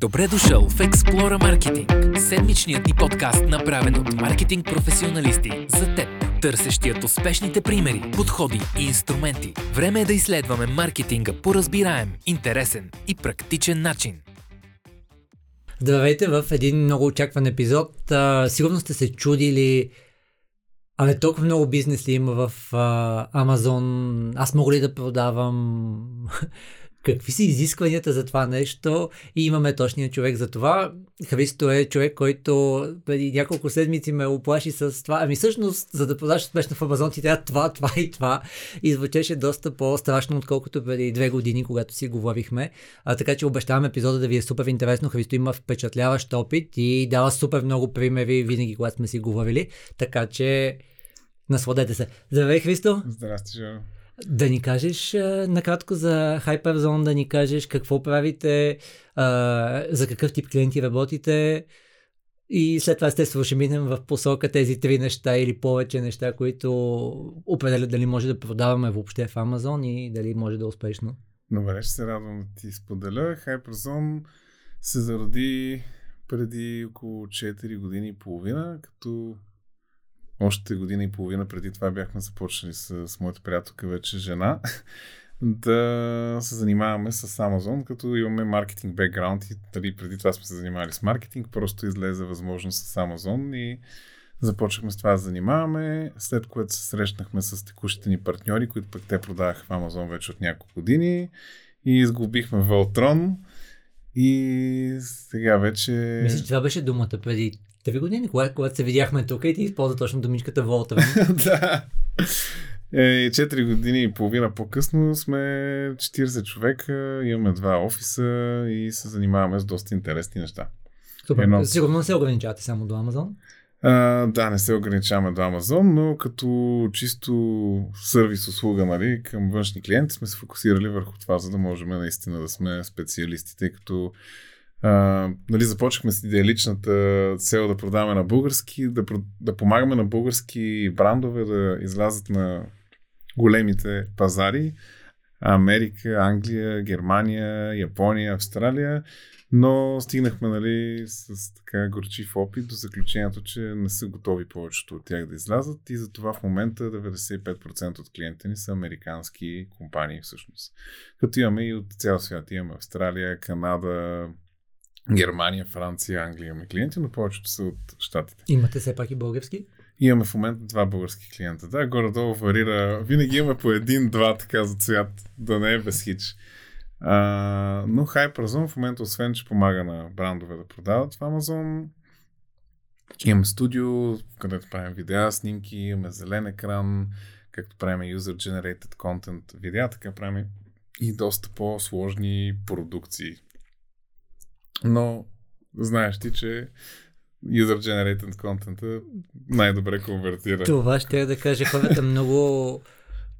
Добре дошъл в Explora Marketing, седмичният ни подкаст, направен от маркетинг професионалисти за теб, търсещият успешните примери, подходи и инструменти. Време е да изследваме маркетинга по разбираем, интересен и практичен начин. Здравейте в един много очакван епизод. А, сигурно сте се чудили Абе, толкова много бизнес ли има в а, Амазон? Аз мога ли да продавам? Какви са изискванията за това нещо и имаме точния човек за това. Христо е човек, който преди няколко седмици ме оплаши с това. Ами всъщност, за да продаш успешно в Амазон, ти трябва това, това и това. И звучеше доста по-страшно, отколкото преди две години, когато си говорихме. А, така че обещавам епизода да ви е супер интересно. Христо има впечатляващ опит и дава супер много примери винаги, когато сме си говорили. Така че насладете се. Здравей, Христо! Здрасти, Жо. Да ни кажеш накратко за Hyperzone, да ни кажеш какво правите, за какъв тип клиенти работите и след това естествено ще минем в посока тези три неща или повече неща, които определят дали може да продаваме въобще в Amazon и дали може да е успешно. Добре, ще се радвам да ти споделя. Hyperzone се зароди преди около 4 години и половина, като още година и половина преди това бяхме започнали с, с моята приятелка, вече жена, да се занимаваме с Amazon, като имаме маркетинг бекграунд и дали преди това сме се занимавали с маркетинг, просто излезе възможност с Amazon и започнахме с това да занимаваме, след което се срещнахме с текущите ни партньори, които пък те продаваха в Amazon вече от няколко години и изгубихме Волтрон и сега вече... Мисля, че това беше думата преди Три години, когато, когато се видяхме тук и ти използва точно думичката Волта. да. Е, 4 години и половина по-късно сме 40 човека, имаме два офиса и се занимаваме с доста интересни неща. Супер. Едно... Сигурно не се ограничавате само до Амазон? А, да, не се ограничаваме до Амазон, но като чисто сервис услуга нали, към външни клиенти сме се фокусирали върху това, за да можем наистина да сме специалисти, тъй като нали, започнахме с идеаличната цел да продаваме на български, да, да помагаме на български брандове да излязат на големите пазари. Америка, Англия, Германия, Япония, Австралия, но стигнахме нали, с така горчив опит до заключението, че не са готови повечето от тях да излязат и затова в момента 95% от клиентите ни са американски компании всъщност. Като имаме и от цял свят, имаме Австралия, Канада, Германия, Франция, Англия имаме клиенти, но повечето са от щатите. Имате все пак и български? Имаме в момента два български клиента. Да, горе-долу варира. Винаги имаме по един-два така за цвят, да не е без хич. А, но Hyperzone в момента, освен че помага на брандове да продават в Amazon, имаме студио, където правим видеа, снимки, имаме зелен екран, както правим user-generated content видеа, така правим и доста по-сложни продукции но знаеш ти, че user-generated content най-добре конвертира. Това ще я да кажа. Хората много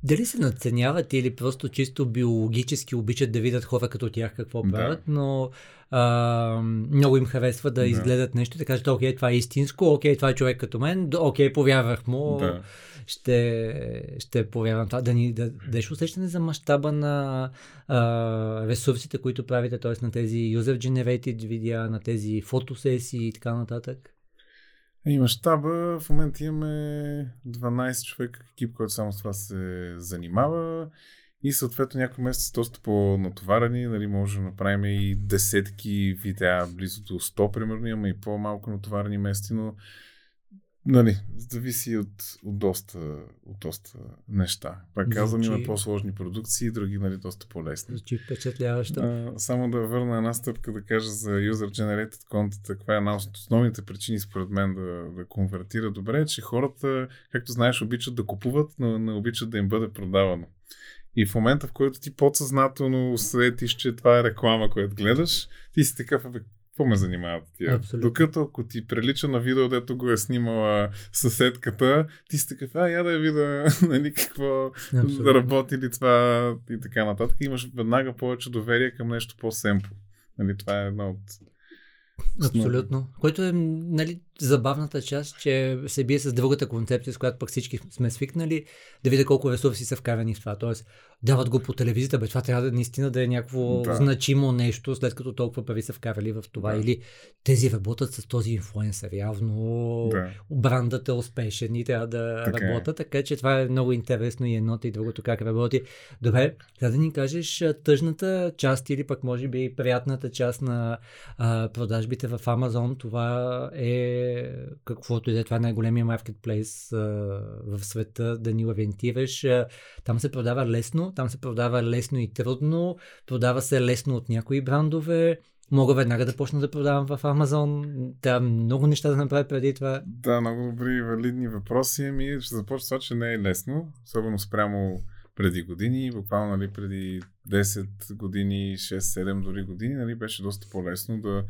дали се надценяват или просто чисто биологически обичат да видят хора като тях какво правят, да. но а, много им харесва да, да изгледат нещо и да кажат, окей, това е истинско, окей, това е човек като мен, окей, повярвах му, да. ще, ще повярвам това. Да ни да, дадеш усещане за мащаба на а, ресурсите, които правите, т.е. на тези user-generated видеа, на тези фотосесии и така нататък? И мащаба, в момента имаме 12 човека екип, който само с това се занимава. И съответно някои месеци доста по-натоварени, нали, можем да направим и десетки видеа, близо до 100 примерно, имаме и по-малко натоварени месеци, но Нали, зависи от, от, доста, от доста неща. Пак казвам, има по-сложни продукции, други нали, доста по-лесни. Звучи впечатляващо. А, само да върна една стъпка да кажа за User Generated Content, каква е една от основните причини според мен да, да конвертира добре, че хората, както знаеш, обичат да купуват, но не обичат да им бъде продавано. И в момента, в който ти подсъзнателно усетиш, че това е реклама, която гледаш, ти си такъв, какво ме занимават тия? Абсолютно. Докато ако ти прилича на видео, дето го е снимала съседката, ти си такъв, а я да я видя, нали, какво да работи ли това и така нататък. Имаш веднага повече доверие към нещо по-семпо. Нали, това е едно от Абсолютно. Което е нали, забавната част, че се бие с другата концепция, с която пък всички сме свикнали, да видя колко ресурси са вкарани в това. Тоест, дават го по телевизията, бе, това трябва да наистина да е някакво да. значимо нещо, след като толкова пари са вкарали в това. Да. Или тези работят с този инфлуенсър. Явно да. брандът е успешен и трябва да така е. работят, така че това е много интересно и едното и другото как работи. Добре, трябва да ни кажеш тъжната част или пък може би приятната част на а, продажбите в Амазон. Това е каквото и да е, това е най-големия маркетплейс в света, да ни ориентираш. Там се продава лесно, там се продава лесно и трудно, продава се лесно от някои брандове. Мога веднага да почна да продавам в Амазон. Да, много неща да направя преди това. Да, много добри и валидни въпроси. Ми ще започна това, че не е лесно, особено спрямо преди години, буквално нали, преди 10 години, 6-7 дори години, нали, беше доста по-лесно да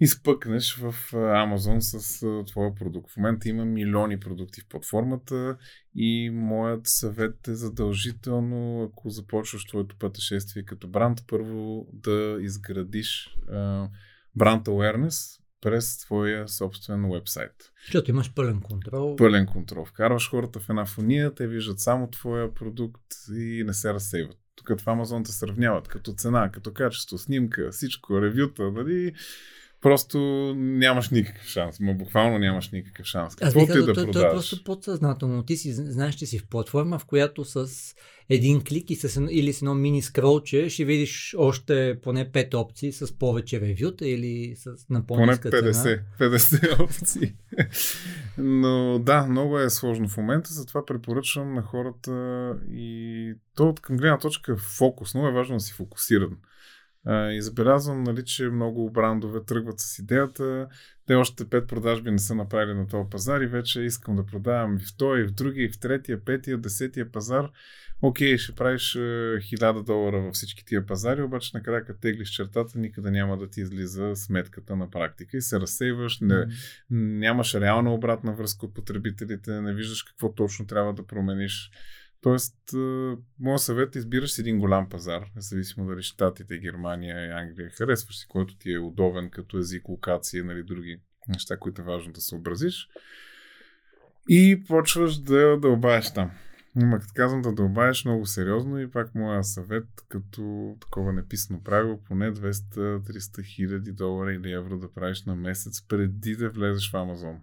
изпъкнеш в Амазон с твоя продукт. В момента има милиони продукти в платформата и моят съвет е задължително, ако започваш твоето пътешествие като бранд, първо да изградиш бранд awareness през твоя собствен вебсайт. Защото имаш пълен контрол. Пълен контрол. Вкарваш хората в една фония, те виждат само твоя продукт и не се разсейват. Тук в Амазон те сравняват като цена, като качество, снимка, всичко, ревюта, нали? Просто нямаш никакъв шанс. Ма буквално нямаш никакъв шанс. Какво ти да продаваш? Това е просто подсъзнателно. Ти си знаеш, че си в платформа, в която с един клик и с, или с едно мини скролче ще видиш още поне 5 опции с повече ревюта или с на по-ниска Поне 50, цена. 50 опции. Но да, много е сложно в момента, затова препоръчвам на хората и то от към гледна точка фокус. Много е важно да си фокусиран. А, и забелязвам, нали, че много брандове тръгват с идеята. Те още пет продажби не са направили на този пазар и вече искам да продавам и в този, и в другия, и в третия, петия, десетия пазар. Окей, ще правиш хиляда долара във всички тия пазари, обаче накрая като теглиш чертата, никъде няма да ти излиза сметката на практика и се разсейваш, не, нямаш реална обратна връзка от потребителите, не виждаш какво точно трябва да промениш. Тоест, моят съвет е избираш един голям пазар, независимо дали Штатите, Германия, Англия, харесваш си, който ти е удобен като език, локация, нали, други неща, които е важно да съобразиш. И почваш да дълбаеш там. Ама като казвам да дълбаеш много сериозно и пак моя съвет като такова неписано правило, поне 200-300 хиляди долара или евро да правиш на месец преди да влезеш в Амазон.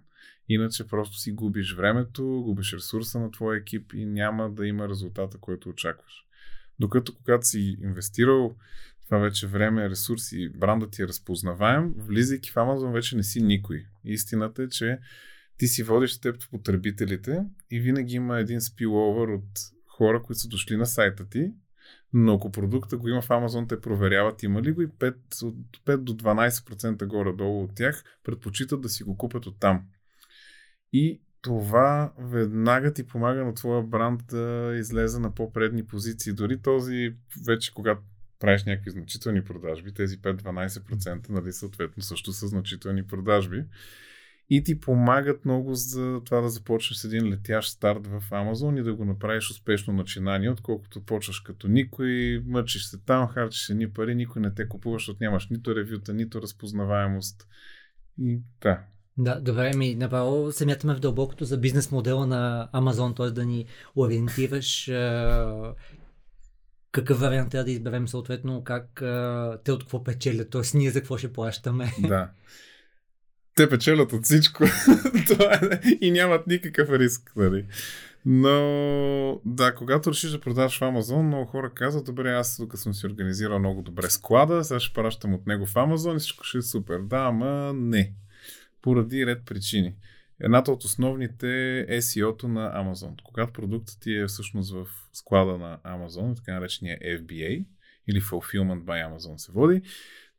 Иначе просто си губиш времето, губиш ресурса на твоя екип и няма да има резултата, който очакваш. Докато когато си инвестирал това вече време, ресурси, брандът ти е разпознаваем, влизайки в Amazon вече не си никой. Истината е, че ти си водиш теб потребителите и винаги има един спиловър от хора, които са дошли на сайта ти, но ако продукта го има в Amazon, те проверяват има ли го и 5, от 5 до 12% горе-долу от тях предпочитат да си го купят от там. И това веднага ти помага на твоя бранд да излезе на по-предни позиции. Дори този, вече когато правиш някакви значителни продажби, тези 5-12% нали, съответно също са значителни продажби. И ти помагат много за това да започнеш с един летящ старт в Амазон и да го направиш успешно начинание, отколкото почваш като никой, мъчиш се там, харчиш едни пари, никой не те купува, защото нямаш нито ревюта, нито разпознаваемост. И да, да, добре, ми направо се мятаме в дълбокото за бизнес модела на Амазон, т.е. да ни ориентираш какъв вариант трябва да изберем съответно, как те от какво печелят, т.е. ние за какво ще плащаме. Да. Те печелят от всичко е, и нямат никакъв риск. Нали? Но да, когато решиш да продаваш в Амазон, много хора казват, добре, аз тук съм си организирал много добре склада, сега ще пращам от него в Амазон и всичко ще е супер. Да, ама не поради ред причини. Едната от основните е SEO-то на Amazon. Когато продуктът ти е всъщност в склада на Amazon, така наречения FBA или Fulfillment by Amazon се води,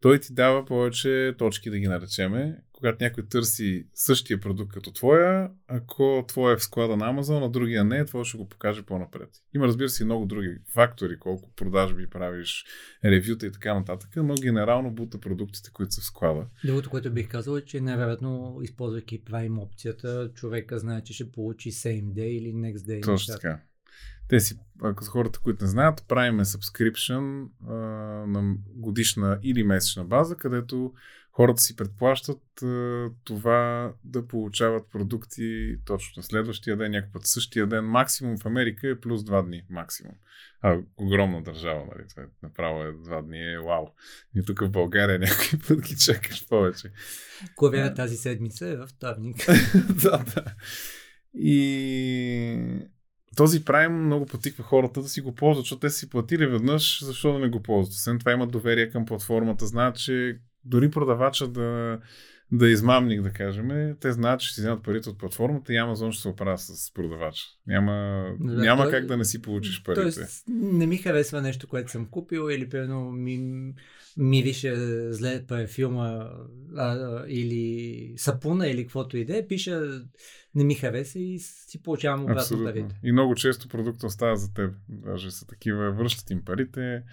той ти дава повече точки да ги наречеме, когато някой търси същия продукт като твоя, ако твоя е в склада на Amazon, а другия не, това ще го покаже по-напред. Има, разбира се, и много други фактори, колко продажби правиш, ревюта и така нататък, но генерално бута продуктите, които са в склада. Другото, което бих казал е, че най-вероятно, използвайки Prime опцията, човека знае, че ще получи same day или next day. Точно така. Те си, ако хората, които не знаят, правиме subscription а, на годишна или месечна база, където хората си предплащат а, това да получават продукти точно на следващия ден, някакъв път същия ден. Максимум в Америка е плюс два дни. Максимум. А, огромна държава, нали? Това е, направо е два дни. Е, вау. И тук в България някой път ги чакаш повече. Кое тази седмица е във вторник. да, да. И този прайм много потиква хората да си го ползват, защото те си платили веднъж, защо да не го ползват. Освен това имат доверие към платформата, знаят, че дори продавача да, да е измамник, да кажем, те знаят, че си вземат парите от платформата и Амазон ще се оправя с продавача. Няма, да, няма той, как да не си получиш парите. Тоест, не ми харесва нещо, което съм купил или примерно ми, мирише зле парфюма а, или сапуна или каквото и да е, пиша не ми хареса и си получавам обратно парите. И много често продукта остава за теб. Даже са такива, връщат им парите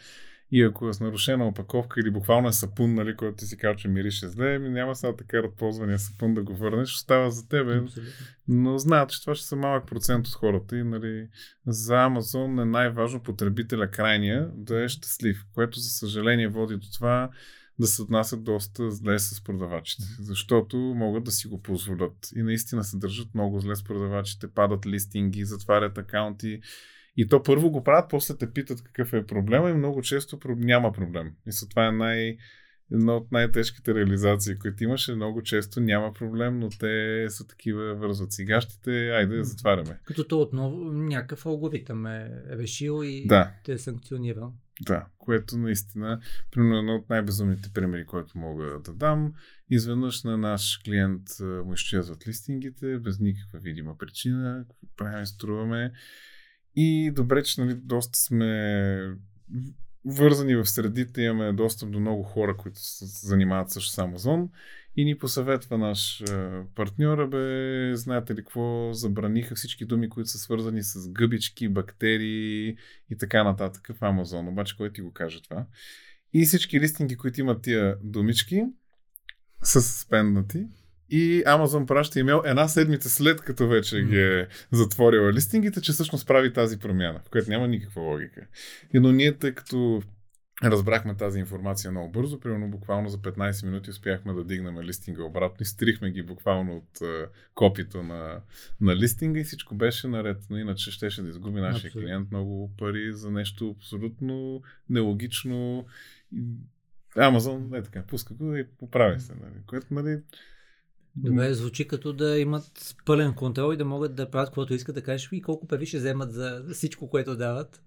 и ако е с нарушена опаковка или буквално е сапун, нали, който ти си казва, че мирише зле, ми няма сега така ползвания сапун да го върнеш, остава за тебе. Абсолютно. Но знаят, че това ще са малък процент от хората и нали, за Амазон е най-важно потребителя крайния да е щастлив, което за съжаление води до това да се отнасят доста зле с продавачите, защото могат да си го позволят. И наистина се държат много зле с продавачите, падат листинги, затварят акаунти и то първо го правят, после те питат какъв е проблема и много често няма проблем. И за това е най- една от най-тежките реализации, които имаше, много често няма проблем, но те са такива вързват цигащите, айде затваряме. Като то отново някакъв алгоритъм е решил и да. те е санкционирал. Да, което наистина, примерно едно от най-безумните примери, които мога да дам, изведнъж на наш клиент му изчезват листингите, без никаква видима причина, какво правим, струваме и добре, че нали, доста сме вързани в средите, имаме достъп до много хора, които се занимават също с Амазон и ни посъветва наш партньор, бе, знаете ли какво, забраниха всички думи, които са свързани с гъбички, бактерии и така нататък в Амазон. Обаче кой ти го каже това? И всички листинги, които имат тия думички, са спенднати и Amazon праща имейл една седмица след като вече ги е затворила листингите, че всъщност прави тази промяна, в която няма никаква логика. И, но ние, тъй като разбрахме тази информация много бързо, примерно буквално за 15 минути успяхме да дигнем листинга обратно стрихме ги буквално от uh, копито на, на листинга и всичко беше наред. Но иначе щеше да изгуби нашия Абсолютно. клиент много пари за нещо абсолютно нелогично. Амазон е така, пуска го и поправя се. Нали? Което, нали, Добре, звучи като да имат пълен контрол и да могат да правят каквото искат да кажеш и колко пари ще вземат за всичко, което дават.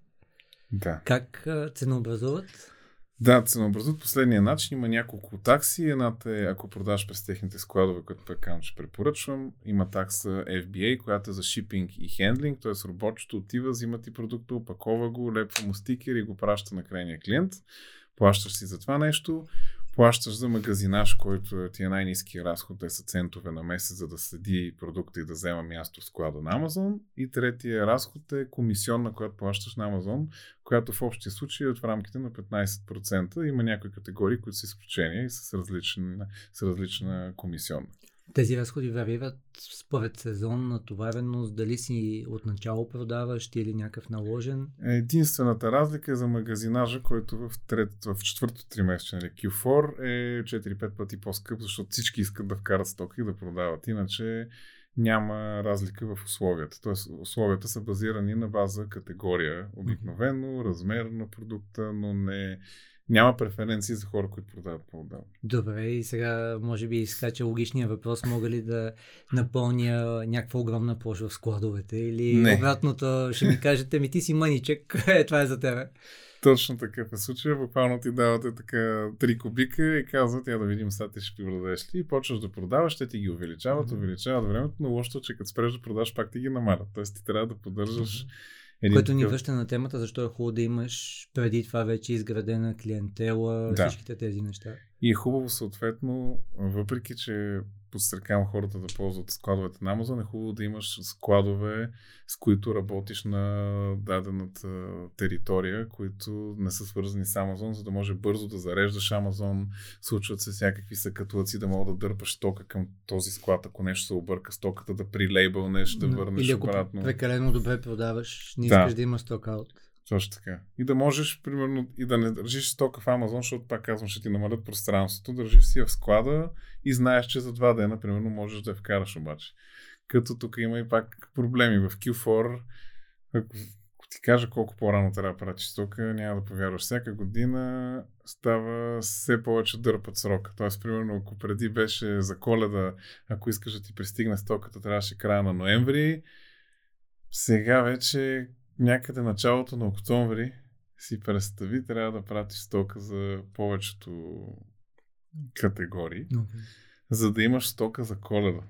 Да. Как ценообразуват? Да, ценообразуват последния начин. Има няколко такси. Едната е, ако продаш през техните складове, като пък че препоръчвам. Има такса FBA, която е за шипинг и хендлинг, т.е. работчето отива, взима ти продукта, опакова го, лепва му стикер и го праща на крайния клиент. Плащаш си за това нещо плащаш за магазинаж, който ти е най-низки разход, те са центове на месец, за да следи продукта и да взема място в склада на Амазон. И третия разход е комисионна, която плащаш на Амазон, която в общия случай е в рамките на 15%. Има някои категории, които са изключения и с различна, с различна комисионна. Тези разходи варират според сезон, натовареност, дали си отначало продаваш или някакъв наложен? Единствената разлика е за магазинажа, който в, трет, в четвърто три месеца, нали, Q4 е 4-5 пъти по-скъп, защото всички искат да вкарат стоки и да продават. Иначе няма разлика в условията. Тоест, условията са базирани на база категория, обикновено, размер на продукта, но не няма преференции за хора, които продават по-отдавна. Добре, и сега може би изкача логичния въпрос, мога ли да напълня някаква огромна площ в складовете или Не. обратното ще ми кажете, ми ти си мъничек, е, това е за тебе. Точно такъв е случай. Буквално ти давате така 3 кубика и казват, я да видим сега ти ще продадеш ли. И почваш да продаваш, те ти ги увеличават, mm-hmm. увеличават времето, но лошото, че като спреш да продаш, пак ти ги намалят. Тоест ти трябва да поддържаш mm-hmm един Което ни връща на темата, защо е хубаво да имаш преди това вече изградена клиентела, да. всичките тези неща. И е хубаво съответно, въпреки че подстрекавам хората да ползват складовете на Amazon, е хубаво да имаш складове, с които работиш на дадената територия, които не са свързани с Amazon, за да може бързо да зареждаш Amazon. Случват се всякакви съкатулаци, да мога да дърпаш тока към този склад, ако нещо се обърка стоката, да прилейбълнеш, да върнеш Или ако обратно. прекалено добре продаваш, не Да. искаш да има стокаут. Точно така. И да можеш, примерно, и да не държиш стока в Амазон, защото пак казвам, ще ти намалят пространството, държиш си я в склада и знаеш, че за два дена, примерно, можеш да я вкараш обаче. Като тук има и пак проблеми в Q4. Ако ти кажа колко по-рано трябва да пратиш стока, няма да повярваш. Всяка година става все повече дърпат срока. Тоест, примерно, ако преди беше за коледа, ако искаш да ти пристигне стоката, трябваше края на ноември, сега вече някъде началото на октомври си представи, трябва да пратиш стока за повечето категории, за да имаш стока за коледа.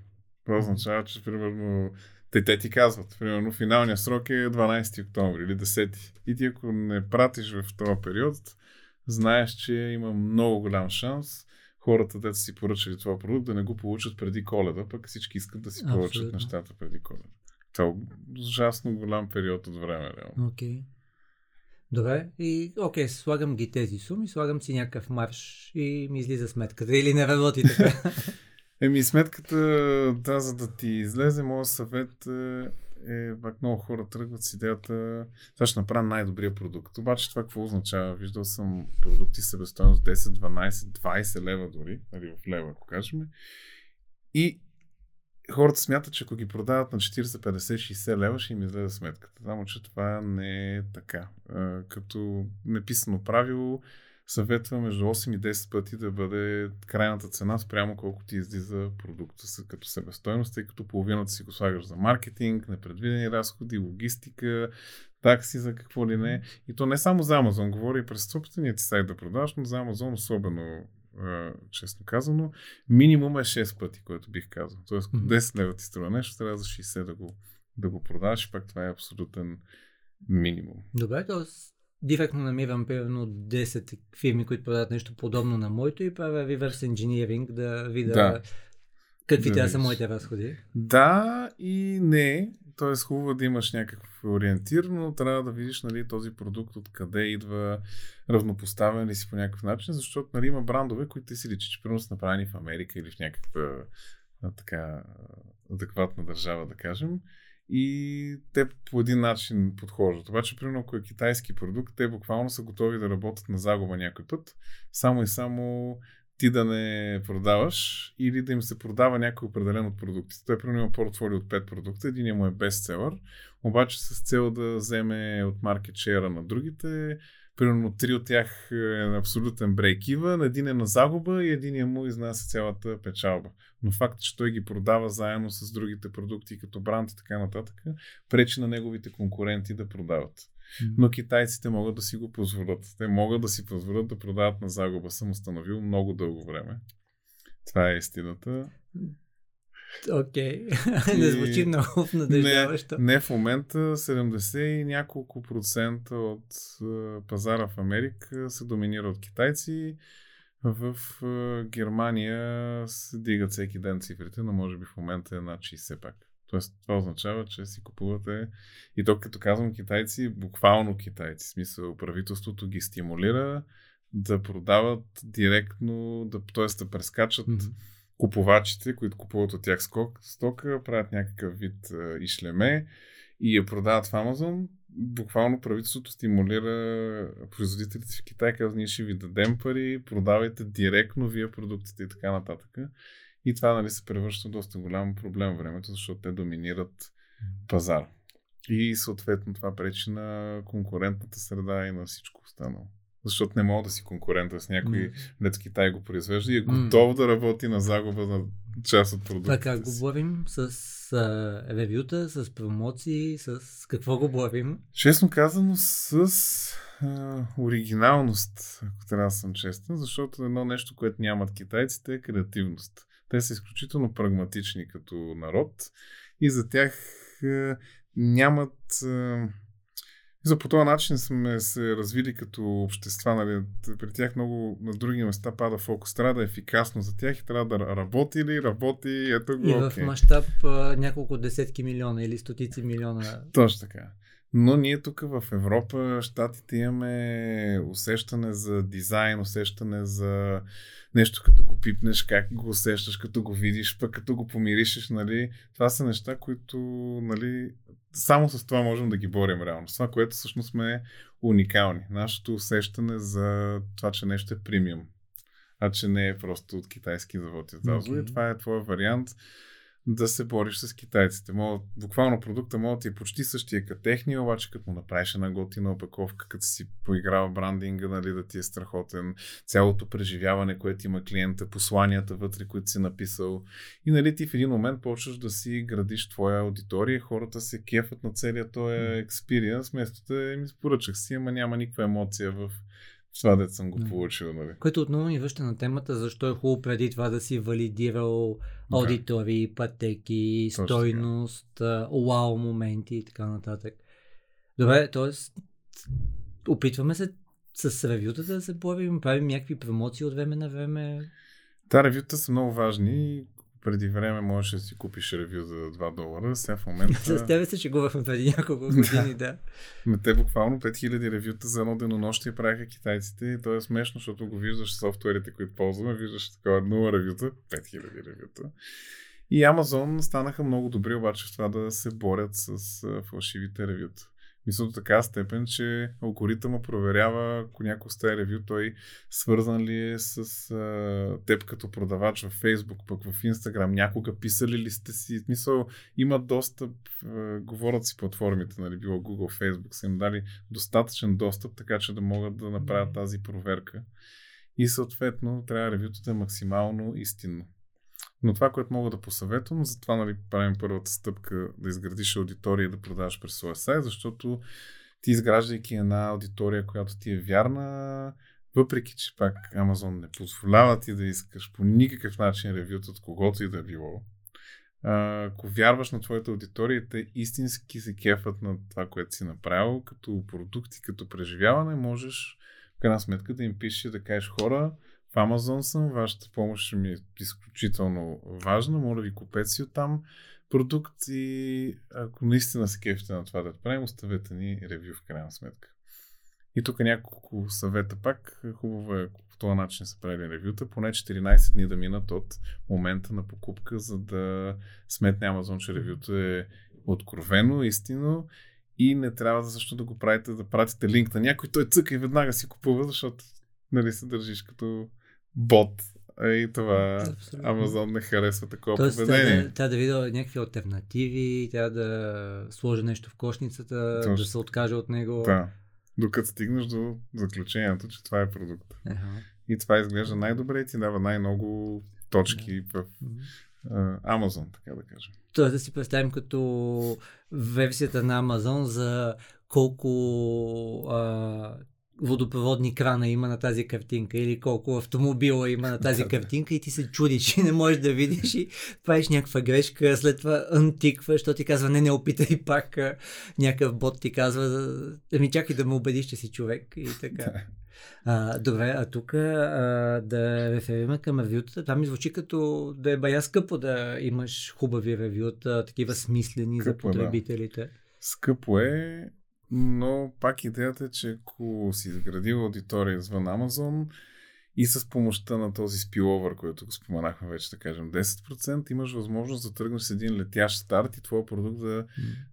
Това означава, че примерно те, те ти казват, примерно финалният срок е 12 октомври или 10. И ти ако не пратиш в този период, знаеш, че има много голям шанс хората, дето си поръчали това продукт, да не го получат преди коледа, пък всички искат да си Абсолютно. нещата преди коледа. Е ужасно голям период от време. Окей. Добре, и окей, слагам ги тези суми, слагам си някакъв марш и ми излиза сметката. Или не работи така. Еми, сметката, да, за да ти излезе, моят съвет е, е пак много хора тръгват с идеята, сега ще направя най-добрия продукт. Обаче това какво означава? Виждал съм продукти с себестойност 10, 12, 20 лева дори, нали, в лева, ако кажем. И хората смятат, че ако ги продават на 40, 50, 60 лева, ще им излезе сметката. Само, че това не е така. А, Като неписано правило, съветва между 8 и 10 пъти да бъде крайната цена спрямо колко ти излиза продукта като себестойност, тъй като половината си го слагаш за маркетинг, непредвидени разходи, логистика, такси за какво ли не. И то не само за Amazon, говори и през собствения ти сайт да продаваш, но за Amazon особено, честно казано, минимум е 6 пъти, което бих казал. Тоест, ако Мгм. 10 лева ти струва нещо, трябва за 60 да го, да го продаваш и пак това е абсолютен минимум. Добре, т.е. директно намирам примерно 10 фирми, които продават нещо подобно на моето и правя reverse engineering да видя Да. какви Да трябва са моите разходи. Да и не. Тоест хубаво да имаш някакъв ориентир, но трябва да видиш нали, този продукт откъде идва, равнопоставен ли си по някакъв начин, защото нали, има брандове, които ти си личи, че примерно са направени в Америка или в някаква така адекватна държава, да кажем. И те по един начин подхождат. Обаче, примерно, ако е китайски продукт, те буквално са готови да работят на загуба някой път, само и само ти да не продаваш или да им се продава някой определен от продуктите. Той примерно има портфолио от 5 продукта, един му е бестселър, обаче с цел да вземе от маркет шера на другите, примерно три от тях е на абсолютен брейк-ивен, един е на загуба и един му изнася цялата печалба. Но факт, че той ги продава заедно с другите продукти като бранд и така нататък, пречи на неговите конкуренти да продават. Но китайците могат да си го позволят. Те могат да си позволят да продават на загуба. Съм установил много дълго време. Това е истината. Окей. не И- звучи много Не, надеждаващо. не в момента 70 и няколко процента от е, пазара в Америка се доминира от китайци. В е, Германия се дигат всеки ден цифрите, но може би в момента е над 60 пак. Тоест, това означава, че си купувате. И то, като казвам китайци, буквално китайци. В смисъл, правителството ги стимулира да продават директно, да, т.е. да прескачат Мгм. купувачите, които купуват от тях скок, стока, правят някакъв вид а, ишлеме и я продават в Амазон. Буквално правителството стимулира производителите в Китай, казва, ние ще ви дадем пари, продавайте директно вие продуктите и така нататък. И това нали, се превръща в доста голям проблем времето, защото те доминират пазар. И съответно това пречи на конкурентната среда и на всичко останало. Защото не мога да си конкурента с някой. Лец Китай го произвежда и е готов да работи на загуба на част от как го си. борим? С а, ревюта, с промоции, с какво го борим? Честно казано, с а, оригиналност, ако трябва да съм честен, защото едно нещо, което нямат китайците е креативност. Те са изключително прагматични като народ и за тях а, нямат И за по този начин сме се развили като общества. Нали? При тях много на други места пада фокус. Трябва да е ефикасно за тях и трябва да работи ли, работи, ето го. И в окей. мащаб няколко десетки милиона или стотици милиона. Точно така. Но ние тук в Европа, щатите имаме усещане за дизайн, усещане за нещо като го пипнеш, как го усещаш, като го видиш, пък като го помиришеш, нали. Това са неща, които, нали, само с това можем да ги борим реално. С това, което всъщност сме уникални. Нашето усещане за това, че нещо е премиум, а че не е просто от китайски завод излязло. Окей. И това е твой вариант да се бориш с китайците. Мога, буквално продукта може да ти е почти същия като техния, обаче като му направиш една готина опаковка, като си поиграва брандинга, нали, да ти е страхотен, цялото преживяване, което има клиента, посланията вътре, които си написал. И нали ти в един момент почваш да си градиш твоя аудитория, хората се кефат на целия този експириенс, вместо да ми поръчах си, ама няма никаква емоция в това, дето съм го Да. получил. Нали. Което отново ни връща на темата, защо е хубаво преди това да си валидирал Да. аудитории, пътеки, Точно стойност, а, вау моменти и така нататък. Добре, т.е. опитваме се с ревютата да се борим, правим някакви промоции от време на време. Та ревюта са много важни. Преди време можеш да си купиш ревю за 2 долара. Сега в момента... С тебе се шегувахме преди няколко години, да. Ме те буквално 5000 ревюта за едно денонощие правиха китайците и то е смешно, защото го виждаш софтуерите, които ползваме, виждаш такова 0 ревюта, 5000 ревюта. И Amazon станаха много добри обаче в това да се борят с фалшивите ревюта. Мисля до така степен, че алгоритъма проверява, ако някой остави ревю, той свързан ли е с а, теб като продавач в Facebook, пък в Instagram, някога писали ли сте си, мисъл, имат достъп, а, говорят си платформите, нали, било Google, Facebook, са им дали достатъчен достъп, така че да могат да направят тази проверка. И съответно трябва ревюто да е максимално истинно. Но това, което мога да посъветвам, затова нали, правим първата стъпка да изградиш аудитория и да продаваш през своя сайт, защото ти изграждайки една аудитория, която ти е вярна, въпреки, че пак Amazon не позволява ти да искаш по никакъв начин ревюта от когото и да е било, ако вярваш на твоята аудитория, те истински се кефат на това, което си направил, като продукти, като преживяване, можеш в крайна сметка да им пишеш да кажеш хора, в Amazon съм, вашата помощ ми е изключително важна, моля ви купете си оттам продукт и ако наистина се кефите на това да правим, оставете ни ревю в крайна сметка. И тук няколко съвета пак. Хубаво е, ако по този начин се прави ревюта, поне 14 дни да минат от момента на покупка, за да сметне Amazon, че ревюто е откровено, истинно и не трябва да също да го правите, да пратите линк на някой, той цъка и веднага си купува, защото нали се държиш като бот. И това Абсолютно. Amazon не харесва такова Тоест, поведение. да, трябва да видя някакви альтернативи, трябва да сложи нещо в кошницата, Точно. да се откаже от него. Да. Докато стигнеш до заключението, че това е продукт. Еха. И това изглежда най-добре и ти дава най-много точки в Мгм. а, Amazon, така да кажем. Тоест да си представим като версията на Amazon за колко а, водопроводни крана има на тази картинка или колко автомобила има на тази Да, да. картинка и ти се чудиш и не можеш да видиш и правиш някаква грешка, след това антиква, защото ти казва не, не опитай пак, някакъв бот ти казва ами чакай да ме убедиш, че си човек и така. А, добре, а тук да реферираме към ревютата, там ми звучи като да е бая скъпо да имаш хубави ревюта, такива смислени за Скъпо да. потребителите. Скъпо е, но пак идеята е, че ако си изградил аудитория извън Amazon и с помощта на този спиловър, който го споменахме вече, да кажем 10%, имаш възможност да тръгнеш с един летящ старт и твоя продукт да,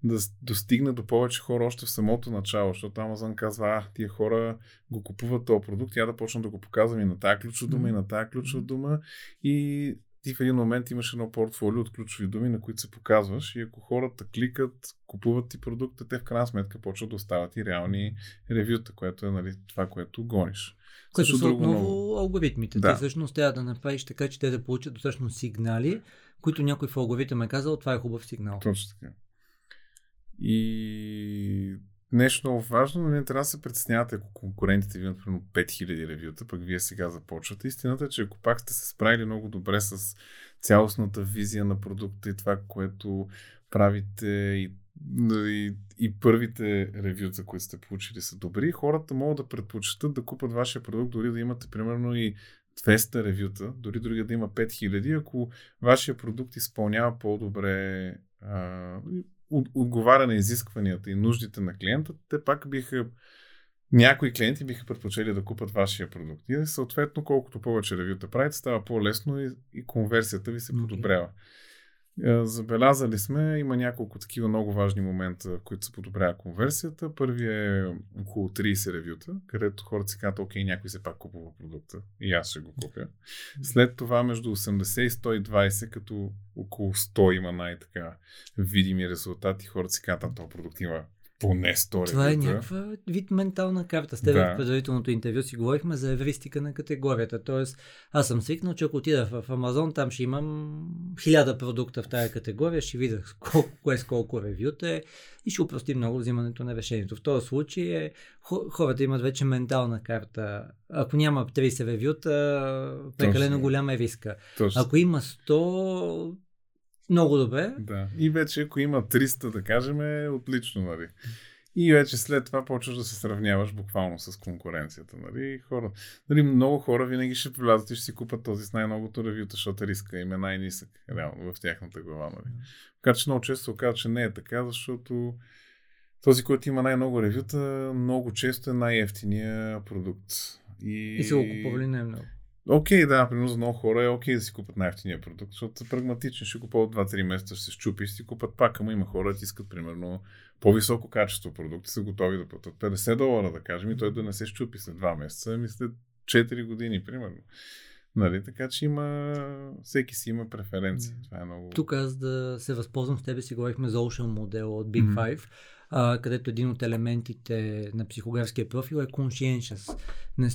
да достигне до повече хора още в самото начало, защото Amazon казва, а, тия хора го купуват този продукт, я да почна да го показвам и на тази ключова дума, и на тази ключова дума и ти в един момент имаш едно портфолио от ключови думи, на които се показваш и ако хората кликат, купуват ти продукта, те в крайна сметка почват да остават и реални ревюта, което е нали, това, което гониш. Което Също са друго отново много. алгоритмите. Да. Ти всъщност трябва да направиш така, че те да получат достатъчно сигнали, които някой в алгоритъм е казал, това е хубав сигнал. Точно така. И нещо много важно, но не трябва да се притеснявате, ако конкурентите ви имат примерно 5000 ревюта, пък вие сега започвате. Истината е, че ако пак сте се справили много добре с цялостната визия на продукта и това, което правите и и, и първите ревюта, които сте получили са добри, хората могат да предпочитат да купат вашия продукт, дори да имате примерно и 200 ревюта, дори други да има 5000, ако вашия продукт изпълнява по-добре отговаря на изискванията и нуждите на клиента, те пак биха някои клиенти биха предпочели да купат вашия продукт. И съответно, колкото повече ревюта правите, става по-лесно и, и конверсията ви се подобрява. Забелязали сме, има няколко такива много важни момента, които се подобрява конверсията. Първият е около 30 ревюта, където хората си казват, окей, някой се пак купува продукта и аз ще го купя. След това между 80 и 120, като около 100 има най-така видими резултати, хората си казват, този продукт има поне сторията. Това е някаква вид ментална карта. С теб да. в предварителното интервю си говорихме за евристика на категорията. Тоест, аз съм свикнал, че ако отида в Амазон, там ще имам хиляда продукта в тази категория, ще видя колко, кое с колко ревюта е и ще упрости много взимането на решението. В този случай е, хората имат вече ментална карта. Ако няма 30 ревюта, прекалено голяма е риска. Точно. Ако има 100, много добре. Да. И вече ако има 300, да кажем, е отлично, нали? И вече след това почваш да се сравняваш буквално с конкуренцията. Нали? Хора, нали, много хора винаги ще влязат и ще си купат този с най-многото ревюта, защото риска им е най-нисък реално в тяхната глава. Нали? Така че много често се оказва, че не е така, защото този, който има най-много ревюта, много често е най-ефтиния продукт. И, и се го купували не много. Окей, okay, да, примерно за много хора е окей okay да си купат най-ефтиния продукт, защото са прагматични, ще купуват 2-3 месеца, ще се щупи и си купат пак, ама има хора, които искат примерно по-високо качество продукти, са готови да платят 50 долара, да кажем, и той да не се щупи след 2 месеца, ами след 4 години, примерно. Нали, така че има, всеки си има преференции. Това е много... Тук аз да се възползвам с тебе си говорихме за Ocean модел от Big mm-hmm. Където един от елементите на психографския профил е conscientious.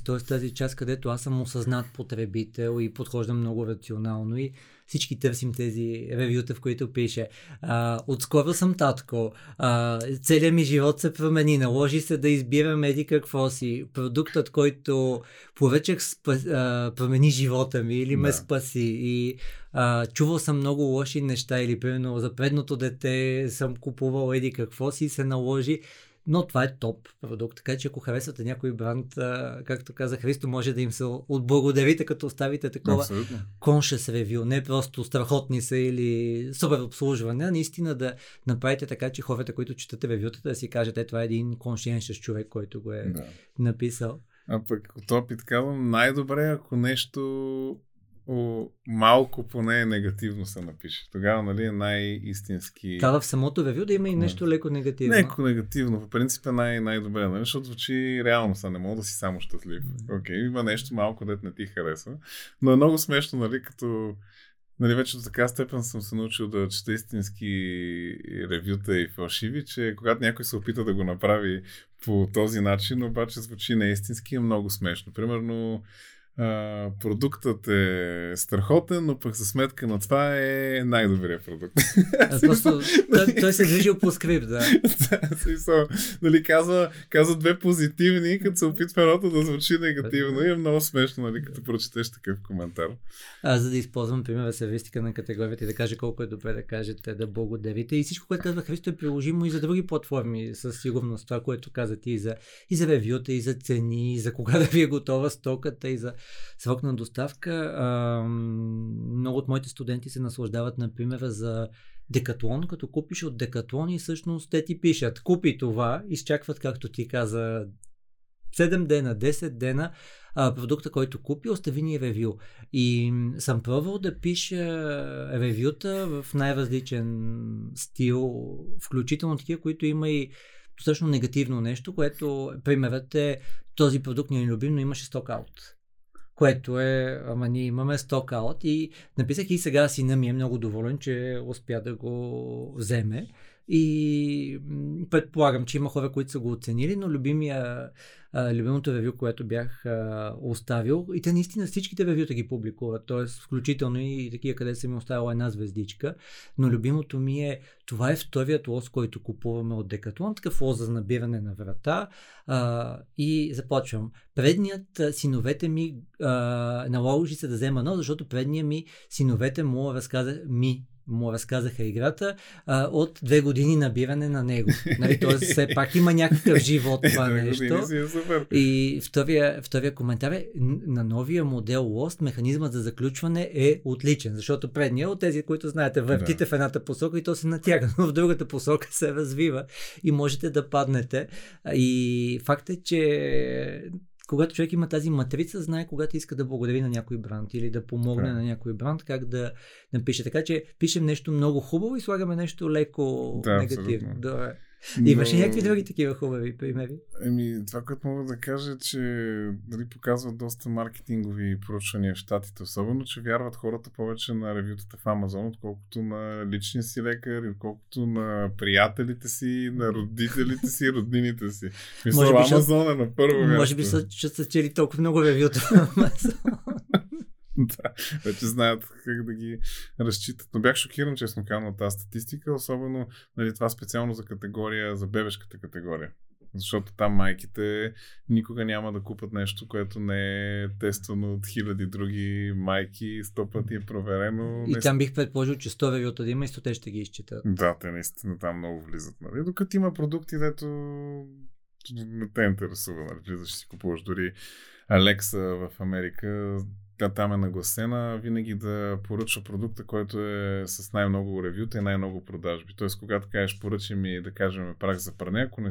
т.е. тази част, където аз съм осъзнат потребител и подхождам много рационално и всички търсим тези ревюта, в които пише а, отскоро съм татко, а, целият ми живот се промени, наложи се да избирам еди какво си, продуктът, който повече спа, а, промени живота ми или ме да. спаси. И а, чувал съм много лоши неща или примерно за предното дете съм купувал еди какво си се наложи но това е топ продукт, така че ако харесвате някой бранд, както каза Христо, може да им се отблагодарите, като оставите такова conscious review, не просто страхотни са или супер обслужване, а наистина да направите така, че хората, които четат ревютата, да си кажат, е, това е един conscientious човек, който го е да. написал. А пък от опит казвам, най-добре, ако нещо о, малко поне негативно се напише. Тогава, нали, е най-истински... Да, в самото ревю да има и нещо леко негативно. Леко негативно. В принцип е най- най-добре, нали? защото звучи реално са, не мога да си само щастлив. Окей, okay, има нещо малко, дет не ти харесва. Но е много смешно, нали, като Нали, вече до така степен съм се научил да чета истински ревюта и фалшиви, че когато някой се опита да го направи по този начин, обаче звучи неистински и е много смешно. Примерно, а, продуктът е страхотен, но пък за сметка на това е най-добрият продукт. А, просто, той, той се движил по скрипт, да. да, смисъл, нали, казва, казва две позитивни, като се опитва едното да звучи негативно и е много смешно, нали, като прочетеш такъв коментар. Аз за да използвам примера сервистика на категорията и да кажа колко е добре да кажете, да благодарите и всичко, което казва Христо е приложимо и за други платформи, със сигурност това, което каза ти и за, и за ревюта, и за цени, и за кога да ви е готова стоката, и за срок на доставка. А, много от моите студенти се наслаждават, например, за Декатлон, като купиш от Декатлон и всъщност те ти пишат, купи това, изчакват, както ти каза, 7 дена, 10 дена а, продукта, който купи, остави ни ревю. И съм пробвал да пиша ревюта в най-различен стил, включително такива, които има и достатъчно негативно нещо, което примерът е този продукт ни е любим, но имаше стокаут което е, ама ние имаме стокаут и написах и сега сина ми е много доволен, че успя да го вземе. И предполагам, че има хора, които са го оценили, но любимия любимото ревю, което бях а, оставил. И те наистина всичките ревюта ги публикуват, т.е. включително и такива, къде съм ми оставила една звездичка. Но любимото ми е, това е вторият лоз, който купуваме от Декатлон, такъв лоз за набиране на врата. А, и започвам. Предният синовете ми а, наложи се да взема нов, защото предният ми синовете му разказа ми му разказаха играта, а, от две години набиране на него. Нали, Тоест, все пак има някакъв живот това нещо. е. И втория, втория коментар е, на новия модел Lost механизмът за заключване е отличен, защото предния от тези, които знаете, въртите Да. в едната посока и то се натяга, но в другата посока се развива и можете да паднете. И факт е, че когато човек има тази матрица, знае когато иска да благодари на някой бранд или да помогне Да. на някой бранд, как да напише. Така че пишем нещо много хубаво и слагаме нещо леко Да, негативно. абсолютно. Добре. Имаше Но- някакви други такива хубави примери. Еми, това, което мога да кажа, е, че дали показват доста маркетингови проучвания в Штатите, особено, че вярват хората повече на ревютата в Амазон, отколкото на личния си лекар, отколкото на приятелите си, на родителите си, роднините си. Мисля, Амазон е на първо място. Може би са, че са чели толкова много ревюта на Amazon. да, вече знаят как да ги разчитат. Но бях шокиран, честно казано, от тази статистика, особено нали, това специално за категория, за бебешката категория. Защото там майките никога няма да купат нещо, което не е тествано от хиляди други майки, сто пъти е проверено. И не там бих предположил, че 100 ревюта да има и 100 те ще ги изчитат. Да, те наистина там много влизат. Нали? Докато има продукти, дето не те интересува. Нали? Влизаш си купуваш дори Алекса в Америка. Тя там е нагласена винаги да поръчва продукта, който е с най-много ревюта и най-много продажби. Тоест, когато кажеш поръчай ми, да кажем, прах за пране, ако не,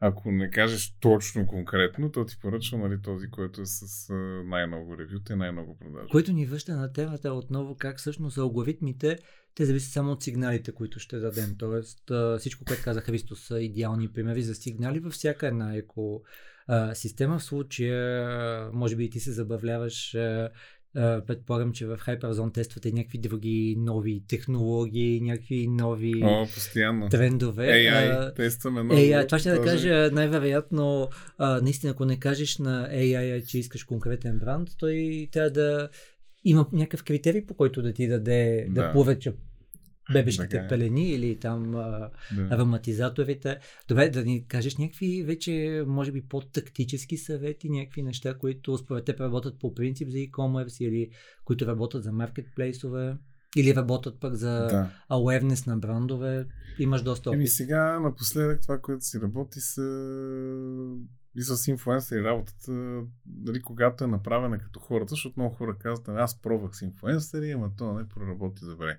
ако не кажеш точно конкретно, то ти поръчва нали, този, който е с най-много ревюта и най-много продажби. Което ни връща на темата отново как всъщност алгоритмите те зависят само от сигналите, които ще дадем. Тоест всичко, което каза Христо са идеални примери за сигнали във всяка една еко а, система. В случая, може би и ти се забавляваш а, а, предполагам, че в Hyperzone тествате някакви други нови технологии, някакви нови О, постоянно. трендове. AI, А, тестваме много. AI, това ще да кажа най-вероятно, а, наистина, ако не кажеш на AI, че искаш конкретен бранд, той трябва да има някакъв критерий, по който да ти даде да, Да. да повече бебешките Така е. пелени или там а, Да. ароматизаторите. Добре, да ни кажеш някакви вече, може би, по-тактически съвети, някакви неща, които според теб работят по принцип за e-commerce или които работят за маркетплейсове или работят пък за Да. awareness на брандове. Имаш доста опит. Еми сега напоследък това, което си работи с и с инфлуенсъри работата, дали когато е направена като хората, защото много хора казват, «Ами, аз пробвах с инфлуенсъри, ама то не проработи добре.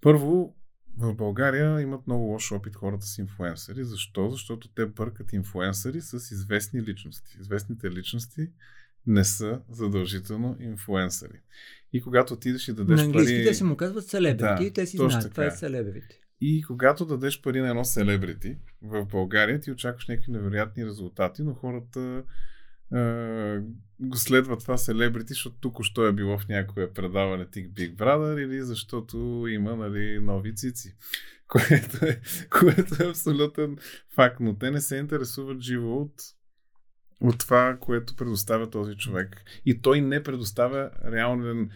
Първо, в България имат много лош опит хората с инфлуенсъри. Защо? Защото те бъркат инфлуенсъри с известни личности. Известните личности не са задължително инфлуенсъри. И когато отидеш и дадеш На пари... те се му казват селебрити Да, и те си знаят, това е селебрити. И когато дадеш пари на едно селебрити в България, ти очакваш някакви невероятни резултати, но хората го следват това селебрити, защото тук що е било в някое предаване Тик Big Brother или защото има нали, нови цици. Което е, което е абсолютен факт, но те не се интересуват живо от, от това, което предоставя този човек. И той не предоставя реален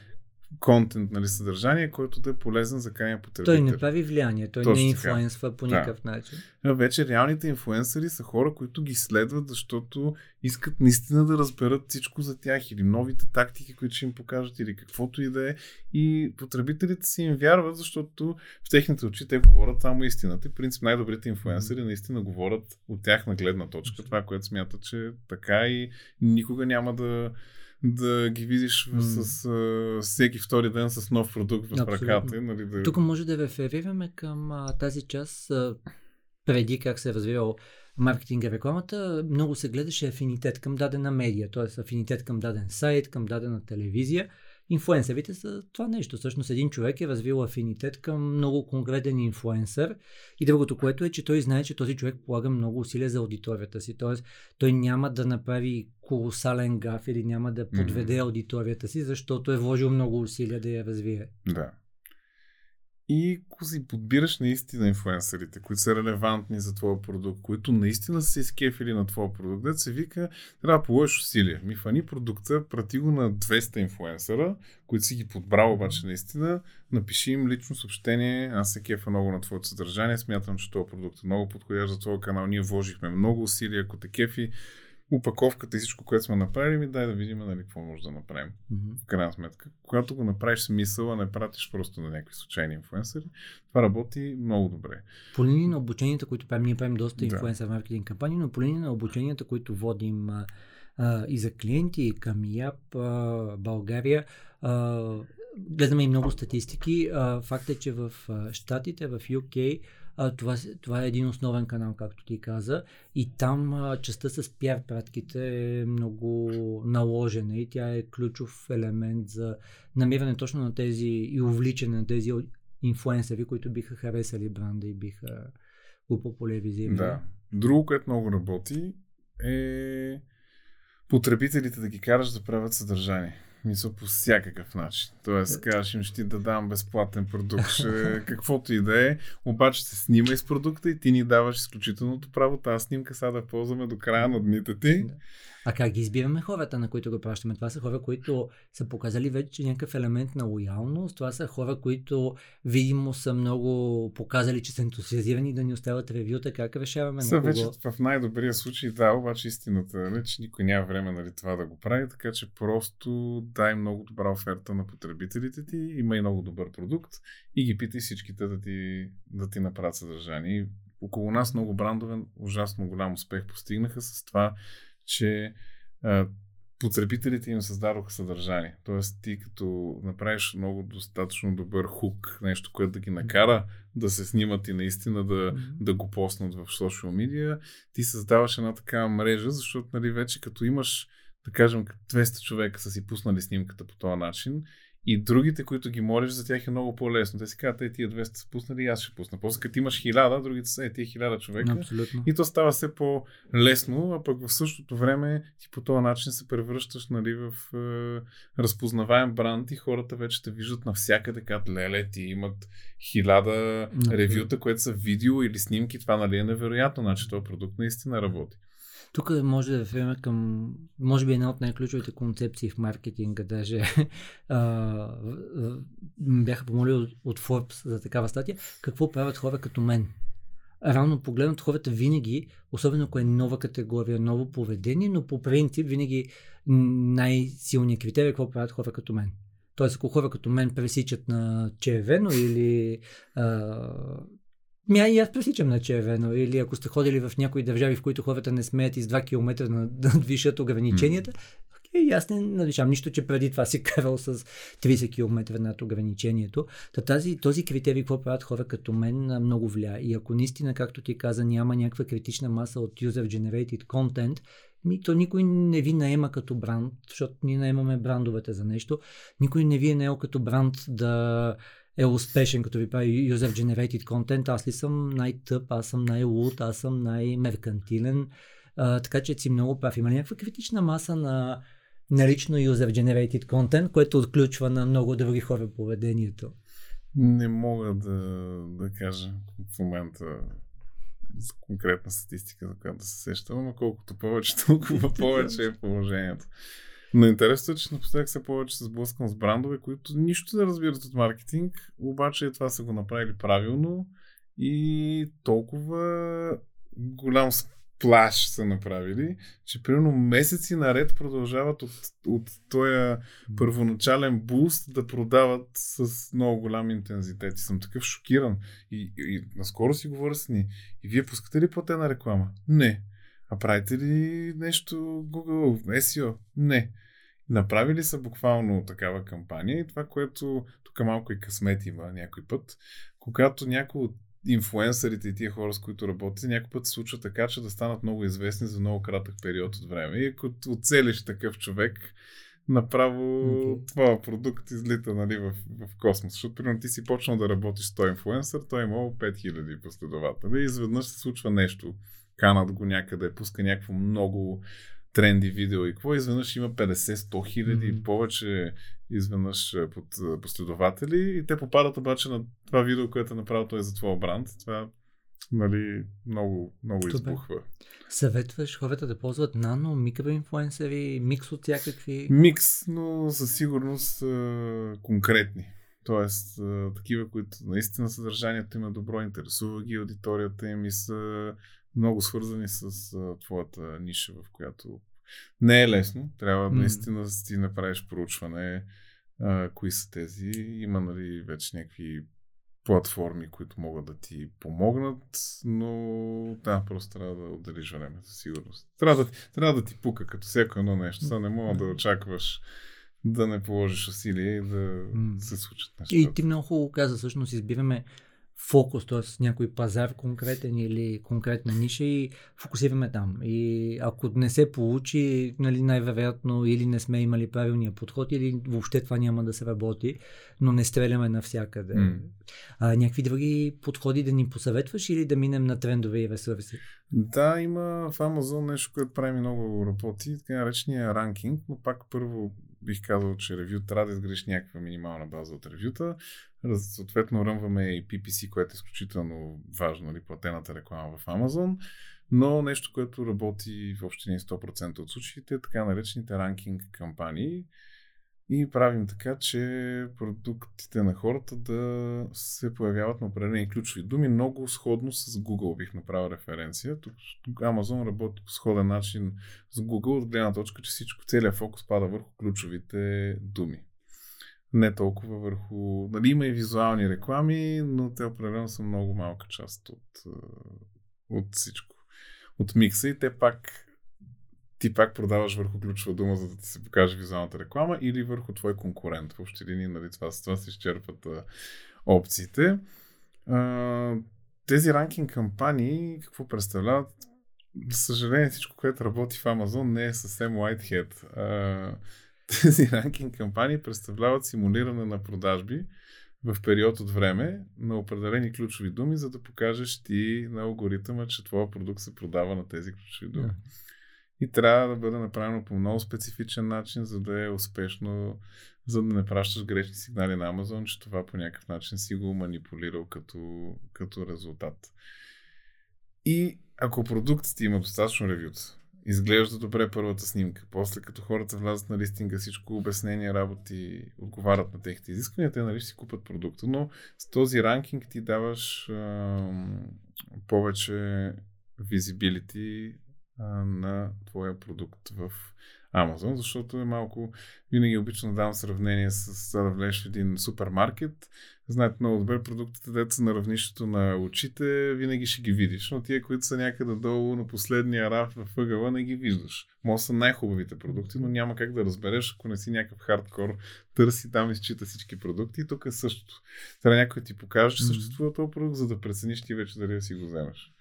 контент, нали, съдържание, който да е полезен за крайния потребител. Той не прави влияние, той Точно не инфлуенсва по Да. никакъв начин. А Вече реалните инфлуенсъри са хора, които ги следват, защото искат наистина да разберат всичко за тях или новите тактики, които ще им покажат или каквото и да е. И потребителите си им вярват, защото в техните очи те говорят само истината. И принцип най-добрите инфлуенсъри наистина говорят от тяхна гледна точка. Това, което смятат, че е така и никога няма да да ги видиш М. с а, всеки втори ден с нов продукт в Абсолютно. ръката. Нали, да... Тук може да реферираме към а, тази част а, преди как се е развивал маркетинга и рекламата, много се гледаше афинитет към дадена медия, т.е. афинитет към даден сайт, към дадена телевизия. Инфлуенсърите са това нещо. Всъщност един човек е развил афинитет към много конкретен инфлуенсър и другото, което е, че той знае, че този човек полага много усилия за аудиторията си. Т.е. той няма да направи колосален гаф или няма да подведе аудиторията си, защото е вложил много усилия да я развие. Да. И ако си подбираш наистина инфлуенсърите, които са релевантни за твоя продукт, които наистина са изкефили на твоя продукт, да се вика, трябва да положиш усилия. Ми фани продукта, прати го на 200 инфлуенсъра, които си ги подбрал обаче наистина, напиши им лично съобщение, аз се кефа много на твоето съдържание, смятам, че този продукт е много подходящ за твоя канал, ние вложихме много усилия, ако те кефи, упаковката и всичко, което сме направили, дай да видим нали, какво може да направим. Мгм. В крайна сметка, когато го направиш с мисъл, а не пратиш просто на някакви случайни инфуенсъри, това работи много добре. По линия на обученията, които правим, ние правим доста Да. инфлуенсър маркетинг кампании, но по линия на обученията, които водим а, и за клиенти, и към ЯП а, България, а, гледаме и много статистики. А, факт е, че в Штатите, в UK, това, това е един основен канал, както ти каза, и там частта с пиар пратките е много наложена и тя е ключов елемент за намиране точно на тези и увличане на тези инфлуенсъри, които биха харесали бранда и биха го популяризирали. Да. Друго, което много работи е потребителите да ги караш да правят съдържание. Мисля по всякакъв начин. Тоест, кажеш им, ще ти да дам безплатен продукт, ще, каквото и да е, обаче се снимай с продукта и ти ни даваш изключителното право тази снимка сега да ползваме до края на дните ти. А как ги избираме хората, на които го пращаме? Това са хора, които са показали вече някакъв елемент на лоялност. Това са хора, които видимо са много показали, че са ентусиазирани да ни оставят ревюта. Как решаваме Са на кого? вече в най-добрия случай, да, обаче истината е, че никой няма време нали, това да го прави, така че просто дай много добра оферта на потребителите ти, има и много добър продукт и ги питай всичките да ти, да ти направят съдържание. И около нас много брандове ужасно голям успех постигнаха с това, че а, потребителите им създадоха съдържание. Тоест ти като направиш много достатъчно добър хук, нещо, което да ги накара да се снимат и наистина да, да го поснат в социал медиа, ти създаваш една такава мрежа, защото нали, вече като имаш, да кажем, 200 човека са си пуснали снимката по този начин и другите, които ги молиш, за тях е много по-лесно. Те си казват, е, тия 200 са пуснали аз ще пусна. После като имаш 1000, другите са, е, тия 1000 човека. Абсолютно. И то става все по-лесно, а пък в същото време ти по този начин се превръщаш нали, в е, разпознаваем бранд и хората вече те виждат навсякъде, казват, леле, ти имат хиляда Например. ревюта, което са видео или снимки, това нали е невероятно, значи този продукт наистина работи. Тук може да реферираме към, може би една от най-ключовите концепции в маркетинга, даже бяха помолили от, Forbes за такава статия, какво правят хора като мен. Равно погледнато хората винаги, особено ако е нова категория, ново поведение, но по принцип винаги най-силният критерий е какво правят хора като мен. Тоест, ако хора като мен пресичат на червено или Мя и аз пресичам на червено. Или ако сте ходили в някои държави, в които хората не смеят из 2 км да надвишат ограниченията, окей, аз не надвишавам нищо, че преди това си карал с 30 км над ограничението. Та тази, този критерий, какво правят хора като мен, много влияе. И ако наистина, както ти каза, няма някаква критична маса от user-generated content, ми, то никой не ви наема като бранд, защото ние наемаме брандовете за нещо. Никой не ви е наел като бранд да е успешен, като ви прави user-generated content. Аз ли съм най-тъп, аз съм най-луд, аз съм най-меркантилен. А, така че си много прав. Има някаква критична маса на налично user-generated content, което отключва на много други хора поведението? Не мога да, да кажа в момента с конкретна статистика, за която се сещам, но колкото повече, толкова повече е положението. Но интересно е, че напоследък се повече се сблъскам с брандове, които нищо не разбират от маркетинг, обаче това са го направили правилно и толкова голям сплаш са направили, че примерно месеци наред продължават от, от този първоначален буст да продават с много голям интензитет. И съм такъв шокиран. И, и, и наскоро си говоря с ни. И вие пускате ли платена реклама? Не. А правите ли нещо Google, SEO? Не. Направили са буквално такава кампания и това, което тук малко и късмет има някой път, когато някой от инфуенсърите и тия хора, с които работите, някой път се случва така, че да станат много известни за много кратък период от време. И ако оцелиш такъв човек, направо Окей. това продукт излита нали, в, в космос. Защото, примерно, ти си почнал да работиш с този инфуенсър, той е имал 5000 последователи и изведнъж се случва нещо. Канат го някъде, пуска някакво много тренди видео и какво, изведнъж има 50-100 хиляди и Мгм. повече изведнъж е, под е, последователи и те попадат обаче на това видео, което е направил той за твоя бранд. Това нали, много, много Добре. избухва. Съветваш хората да ползват нано, микроинфлуенсъри, микс от всякакви... Микс, но със сигурност е, конкретни. Тоест, а, такива, които наистина съдържанието им е добро, интересува ги аудиторията им и са много свързани с а, твоята ниша, в която не е лесно. Трябва М. наистина да си направиш проучване а, кои са тези. Има нали, вече някакви платформи, които могат да ти помогнат, но да, просто трябва да отделиш време, със сигурност. Трябва да, трябва да ти пука, като всяко едно нещо. Сега не мога да очакваш да не положиш усилие и да М. се случат нещата. И ти много хубаво каза, всъщност избираме фокус, т.е. някой пазар конкретен или конкретна ниша и фокусираме там. И ако не се получи, нали, най-вероятно или не сме имали правилния подход, или въобще това няма да се работи, но не стреляме навсякъде. М. А, някакви други подходи да ни посъветваш или да минем на трендове и ресурси? Да, има в Amazon нещо, което прави много работи, така наречения ранкинг, но пак първо бих казал, че ревю трябва да изградиш някаква минимална база от ревюта. Съответно, ръмваме и PPC, което е изключително важно, нали, платената реклама в Amazon. Но нещо, което работи в общини 100% от случаите, е така наречените ранкинг кампании. И правим така, че продуктите на хората да се появяват на определени ключови думи, много сходно с Google бих направил референция. Тук Amazon работи по сходен начин с Google, от гледна точка, че всичко, целият фокус пада върху ключовите думи. Не толкова върху... Нали, има и визуални реклами, но те определено са много малка част от, е, от всичко. От микса и те пак ти пак продаваш върху ключова дума, за да ти се покаже визуалната реклама или върху твой конкурент. В общи линии, нали, това, с това се изчерпват а, опциите. А, тези ранкинг кампании, какво представляват? За съжаление, всичко, което работи в Amazon, не е съвсем whitehead. А, тези ранкинг кампании представляват симулиране на продажби в период от време на определени ключови думи, за да покажеш ти на алгоритъма, че твоя продукт се продава на тези ключови думи. Да. И трябва да бъде направено по много специфичен начин, за да е успешно, за да не пращаш грешни сигнали на Amazon, че това по някакъв начин си го манипулирал като, като резултат. И ако продуктът има достатъчно ревюта, изглежда добре първата снимка, после като хората влязат на листинга, всичко обяснение, работи, отговарят на техните изисквания, те нали си купат продукта, но с този ранкинг ти даваш ам, повече visibility а, на твоя продукт в Amazon, защото е малко, винаги обичам да давам сравнение с това да влезеш в един супермаркет, знаете много добре, продуктите, дето са на равнището на очите, винаги ще ги видиш, но тия, които са някъде долу на последния раф в ъгъла, не ги виждаш. Може са най-хубавите продукти, но няма как да разбереш, ако не си някакъв хардкор, търси там изчита всички продукти и тук е същото. Трябва някой ти покаже, че съществува този продукт, за да прецениш ти вече дали да си го вземеш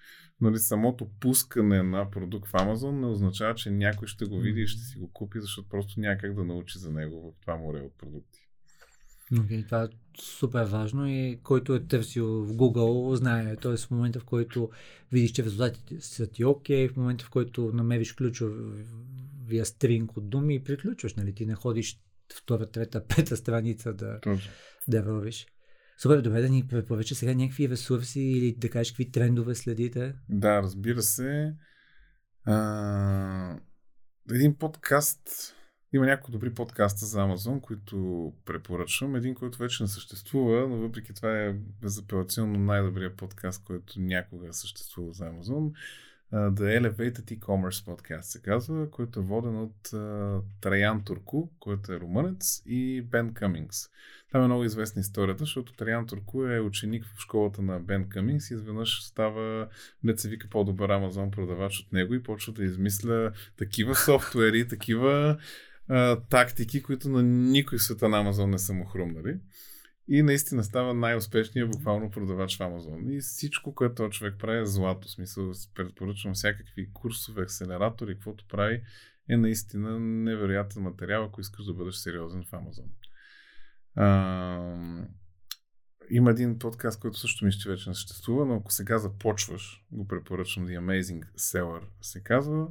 нали, самото пускане на продукт в Amazon не означава, че някой ще го види и ще си го купи, защото просто няма как да научи за него в това море от продукти. Okay, това е супер важно и който е търсил в Google знае. Т.е. в момента в който видиш, че резултатите са ти окей, в момента в който намериш ключовия стринг от думи и приключваш. Нали? Ти не ходиш втора, трета, пета страница да, Точно. да вървиш. Супер, добре да ни препоръча сега някакви ресурси или да кажеш какви трендове следите. Да, разбира се. А, един подкаст. Има няколко добри подкаста за Amazon, които препоръчвам. Един, който вече не съществува, но въпреки това е безапелационно най-добрият подкаст, който някога е съществувал за. Uh, The Elevated E-Commerce Podcast се казва, който е воден от uh, Траян Турку, който е румънец, и Бен Къмингс. Там е много известна историята, защото Траян Турку е ученик в школата на Бен Къмингс и изведнъж става, не се вика по-добър Амазон продавач от него и почва да измисля такива софтуери, такива uh, тактики, които на никой света на Амазон не са му хрумнали. И наистина става най-успешният буквално продавач в Амазон. И всичко, което този човек прави е злато. В смисъл, предпоръчвам всякакви курсове, акселератори, каквото прави, е наистина невероятен материал, ако искаш да бъдеш сериозен в Амазон. А, има един подкаст, който също мисля, че вече не съществува, но ако сега започваш, го препоръчвам The Amazing Seller се казва.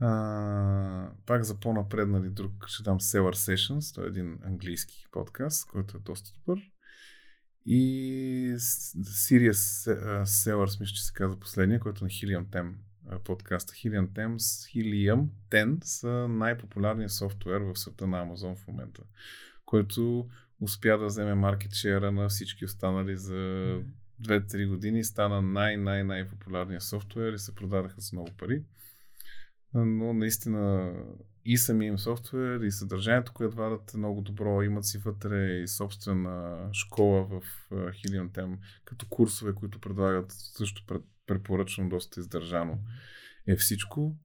А, пак за по-напред, нали, друг ще дам Seller Sessions, той е един английски подкаст, който е доста добър. И Sirius Sellers, мисля, че се казва последния, който е на Helium 10 подкаста Helium 10, Helium 10 са най-популярният софтуер в света на Amazon в момента, който успя да вземе маркет шера на всички останали за 2-3 години. Стана най-най-най-популярният софтуер и се продадаха с много пари. Но наистина и самия им софтуер, и съдържанието, което вадат е много добро. Имат си вътре и собствена школа в Helium Tem, като курсове, които предлагат също препоръчвам доста издържано е всичко.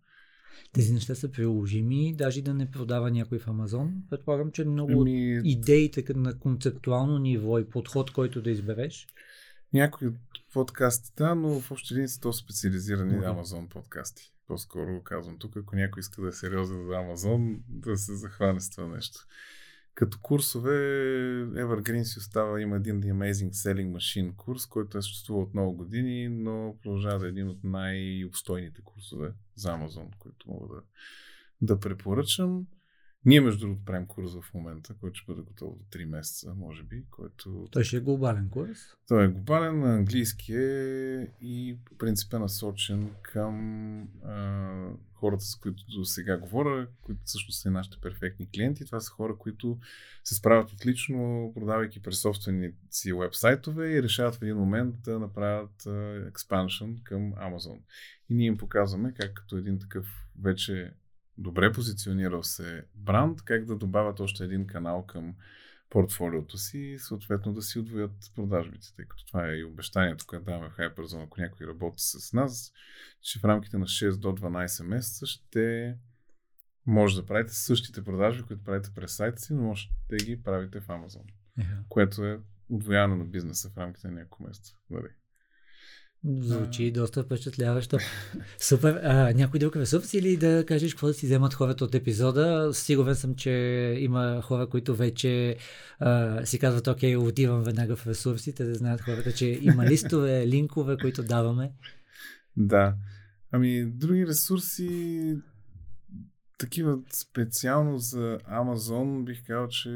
Тези неща са приложими, даже да не продава някой в Амазон. Предполагам, че много Еми... идеите на концептуално ниво и подход, който да избереш. Някои подкасти, да, но в общи линии са то специализирани okay. Амазон подкасти. По-скоро казвам тук, ако някой иска да е сериозен за Амазон, да се захване с това нещо. Като курсове, Evergreen си остава, има един The Amazing Selling Machine курс, който е съществува от много години, но продължава да е един от най-обстойните курсове за Amazon, които мога да, да препоръчам. Ние, между другото, правим курс в момента, който ще бъде готов до 3 месеца, може би. Който... Той ще е глобален курс? Той е глобален, на английски е и по принцип е насочен към а, хората, с които до сега говоря, които всъщност са и нашите перфектни клиенти. Това са хора, които се справят отлично, продавайки през собствените си вебсайтове и решават в един момент да направят експаншън към Amazon. И ние им показваме как като един такъв вече добре позиционирал се бранд, как да добавят още един канал към портфолиото си и съответно да си отвоят продажбите, тъй като това е и обещанието, което даваме в Hyperzone, ако някой работи с нас, че в рамките на 6 до 12 месеца ще може да правите същите продажби, които правите през сайта си, но може да ги правите в Amazon, yeah. което е отвояване на бизнеса в рамките на няколко месеца. Нали? Звучи доста впечатляващо. Супер. А, някой друг ресурс или да кажеш какво да си вземат хората от епизода? Сигурен съм, че има хора, които вече а, си казват, окей, отивам веднага в ресурсите, да знаят хората, че има листове, линкове, които даваме. Да. Ами, други ресурси, такива специално за Амазон, бих казал, че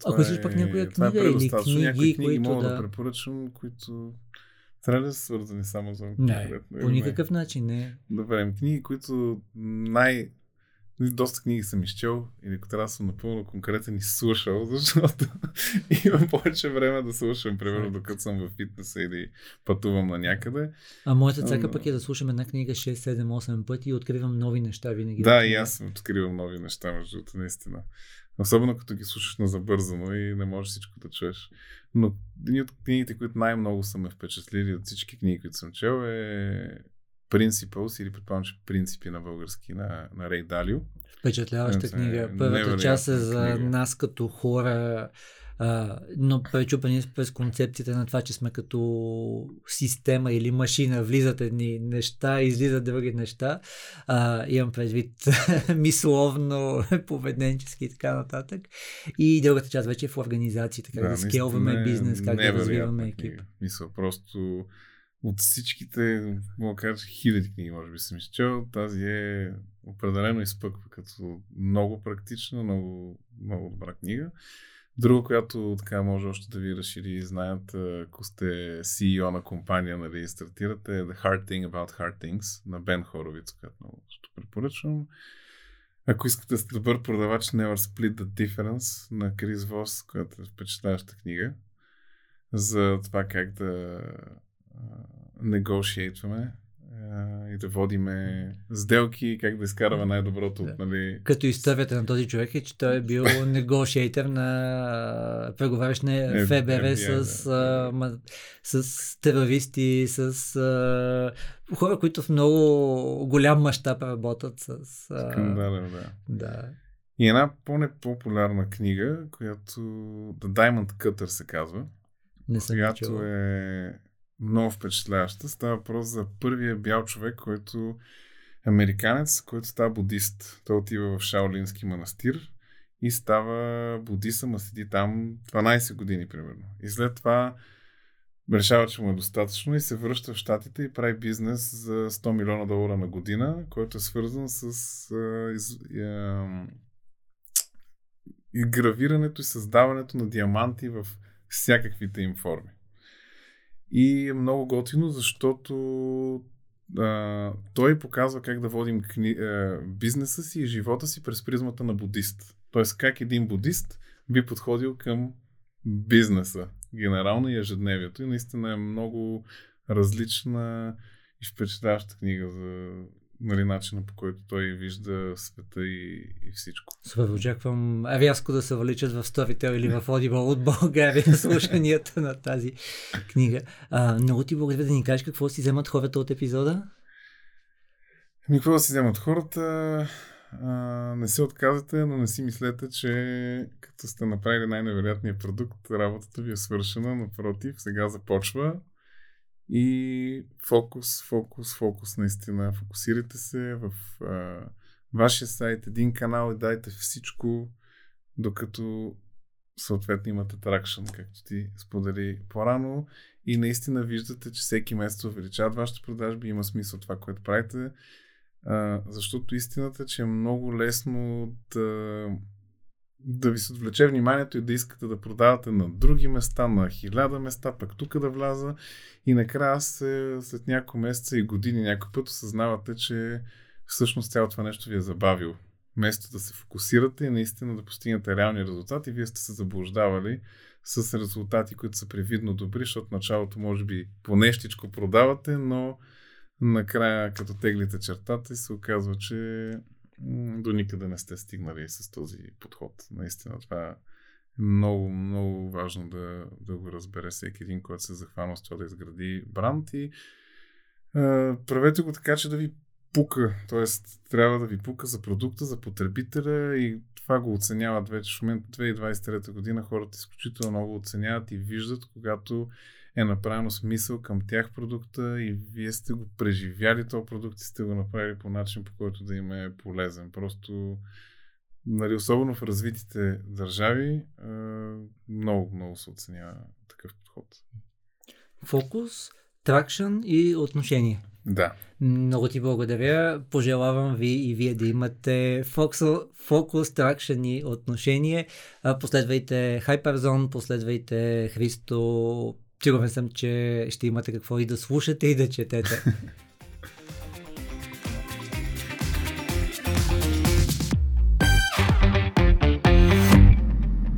това Ако си е, пък някоя книга е или книги, някои книги които мога да... да препоръчам, които трябва да са свързани само за Не, по никакъв начин не. Добре, книги, които най... Доста книги съм изчел или ако трябва да съм напълно конкретен и слушал, защото имам повече време да слушам, примерно докато съм в фитнеса или пътувам на някъде. А моята цека пък е да слушам една книга 6, 7, 8 пъти и откривам нови неща винаги. Да, и аз съм откривам нови неща, между другото, наистина. Особено като ги слушаш на забързано и не можеш всичко да чуеш. Но един от книгите, които най-много са ме впечатлили от всички книги, които съм чел е Principles или предполагам, че принципи на български на, на Рей Далио. Впечатляваща книга. Първата част е за книга. нас като хора, а, но пречупени през концепцията на това, че сме като система или машина, влизат едни неща, излизат други неща. А, имам предвид мисловно, поведенчески и така нататък. И другата част вече е в организацията, как да, да скелваме бизнес, как да развиваме екип. Мисля, просто от всичките, мога кажа, хиляди книги, може би съм изчел, тази е определено изпъква като много практична, много, много добра книга. Друга, която така може още да ви разшири знаят, ако сте CEO на компания, нали, стартирате, е The Hard Thing About Hard Things на Бен Хоровиц, която много ще препоръчвам. Ако искате сте добър продавач, Never Split the Difference на Крис Вос, която е впечатляваща книга за това как да негошиейтваме и да водиме сделки, как да изкараме най-доброто. Да. Нали... Като историята на този човек е, че той е бил негошиейтър на преговарящ на ФБР с, а, с терористи, с а, хора, които в много голям мащаб работят с... А... Скандален, да. да. И една по-непопулярна книга, която The Diamond Cutter се казва, Не съм която е много впечатляваща. Става въпрос за първия бял човек, който е американец, който става будист. Той отива в Шаолински манастир и става будист, ама седи там 12 години, примерно. И след това решава, че му е достатъчно и се връща в Штатите и прави бизнес за 100 милиона долара на година, който е свързан с а, из, а, и гравирането и създаването на диаманти в всякаквите им форми. И е много готино, защото а, той показва как да водим кни... а, бизнеса си и живота си през призмата на будист. Тоест как един будист би подходил към бизнеса, генерално и ежедневието. И наистина е много различна и впечатляваща книга за нали, начина по който той вижда света и, и всичко. Супер, очаквам рязко да се валичат в Storytel или в Audible от България слушанията на тази книга. А, много ти благодаря да ни кажеш какво си вземат хората от епизода. Ами, какво си вземат хората? А, не се отказвате, но не си мислете, че като сте направили най-невероятния продукт, работата ви е свършена. Напротив, сега започва и фокус, фокус, фокус наистина. Фокусирайте се в а, вашия сайт, един канал и дайте всичко, докато съответно имате тракшн, както ти сподели по-рано. И наистина виждате, че всеки месец увеличават вашите продажби, има смисъл това, което правите, а, защото истината че е много лесно да да ви се отвлече вниманието и да искате да продавате на други места, на хиляда места, пък тук да вляза. И накрая се, след няколко месеца и години някой път осъзнавате, че всъщност цялото това нещо ви е забавило. Вместо да се фокусирате и наистина да постигнете реални резултати, вие сте се заблуждавали с резултати, които са привидно добри, защото началото може би по нещичко продавате, но накрая като теглите чертата и се оказва, че до никъде не сте стигнали с този подход. Наистина това е много, много важно да, да го разбере всеки един, който се захвана с това да изгради бранд и а, правете го така, че да ви пука. Тоест, трябва да ви пука за продукта, за потребителя и това го оценяват вече в момента 2023 година. Хората изключително много оценяват и виждат, когато е направено смисъл към тях продукта и вие сте го преживяли този продукт и сте го направили по начин, по който да им е полезен. Просто, нали, особено в развитите държави, много, много се оценява такъв подход. Фокус, тракшн и отношение. Да. Много ти благодаря. Пожелавам ви и вие да имате фокус, тракшн и отношение. Последвайте Hyperzone, последвайте Христо Сигурен съм, че ще имате какво и да слушате и да четете.